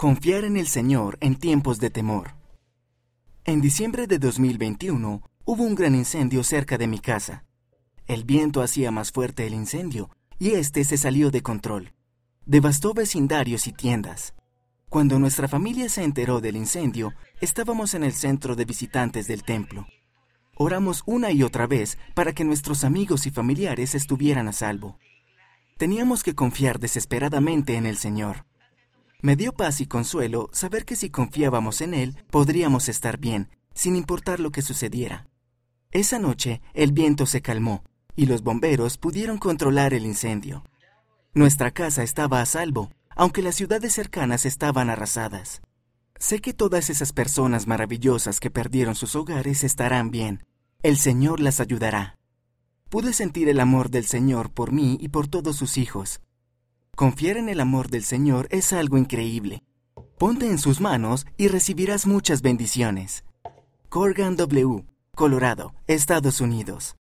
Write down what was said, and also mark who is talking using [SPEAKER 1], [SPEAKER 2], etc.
[SPEAKER 1] Confiar en el Señor en tiempos de temor. En diciembre de 2021 hubo un gran incendio cerca de mi casa. El viento hacía más fuerte el incendio y este se salió de control. Devastó vecindarios y tiendas. Cuando nuestra familia se enteró del incendio, estábamos en el centro de visitantes del templo. Oramos una y otra vez para que nuestros amigos y familiares estuvieran a salvo. Teníamos que confiar desesperadamente en el Señor. Me dio paz y consuelo saber que si confiábamos en Él, podríamos estar bien, sin importar lo que sucediera. Esa noche el viento se calmó y los bomberos pudieron controlar el incendio. Nuestra casa estaba a salvo, aunque las ciudades cercanas estaban arrasadas. Sé que todas esas personas maravillosas que perdieron sus hogares estarán bien. El Señor las ayudará. Pude sentir el amor del Señor por mí y por todos sus hijos. Confiar en el amor del Señor es algo increíble. Ponte en sus manos y recibirás muchas bendiciones. Corgan W, Colorado, Estados Unidos.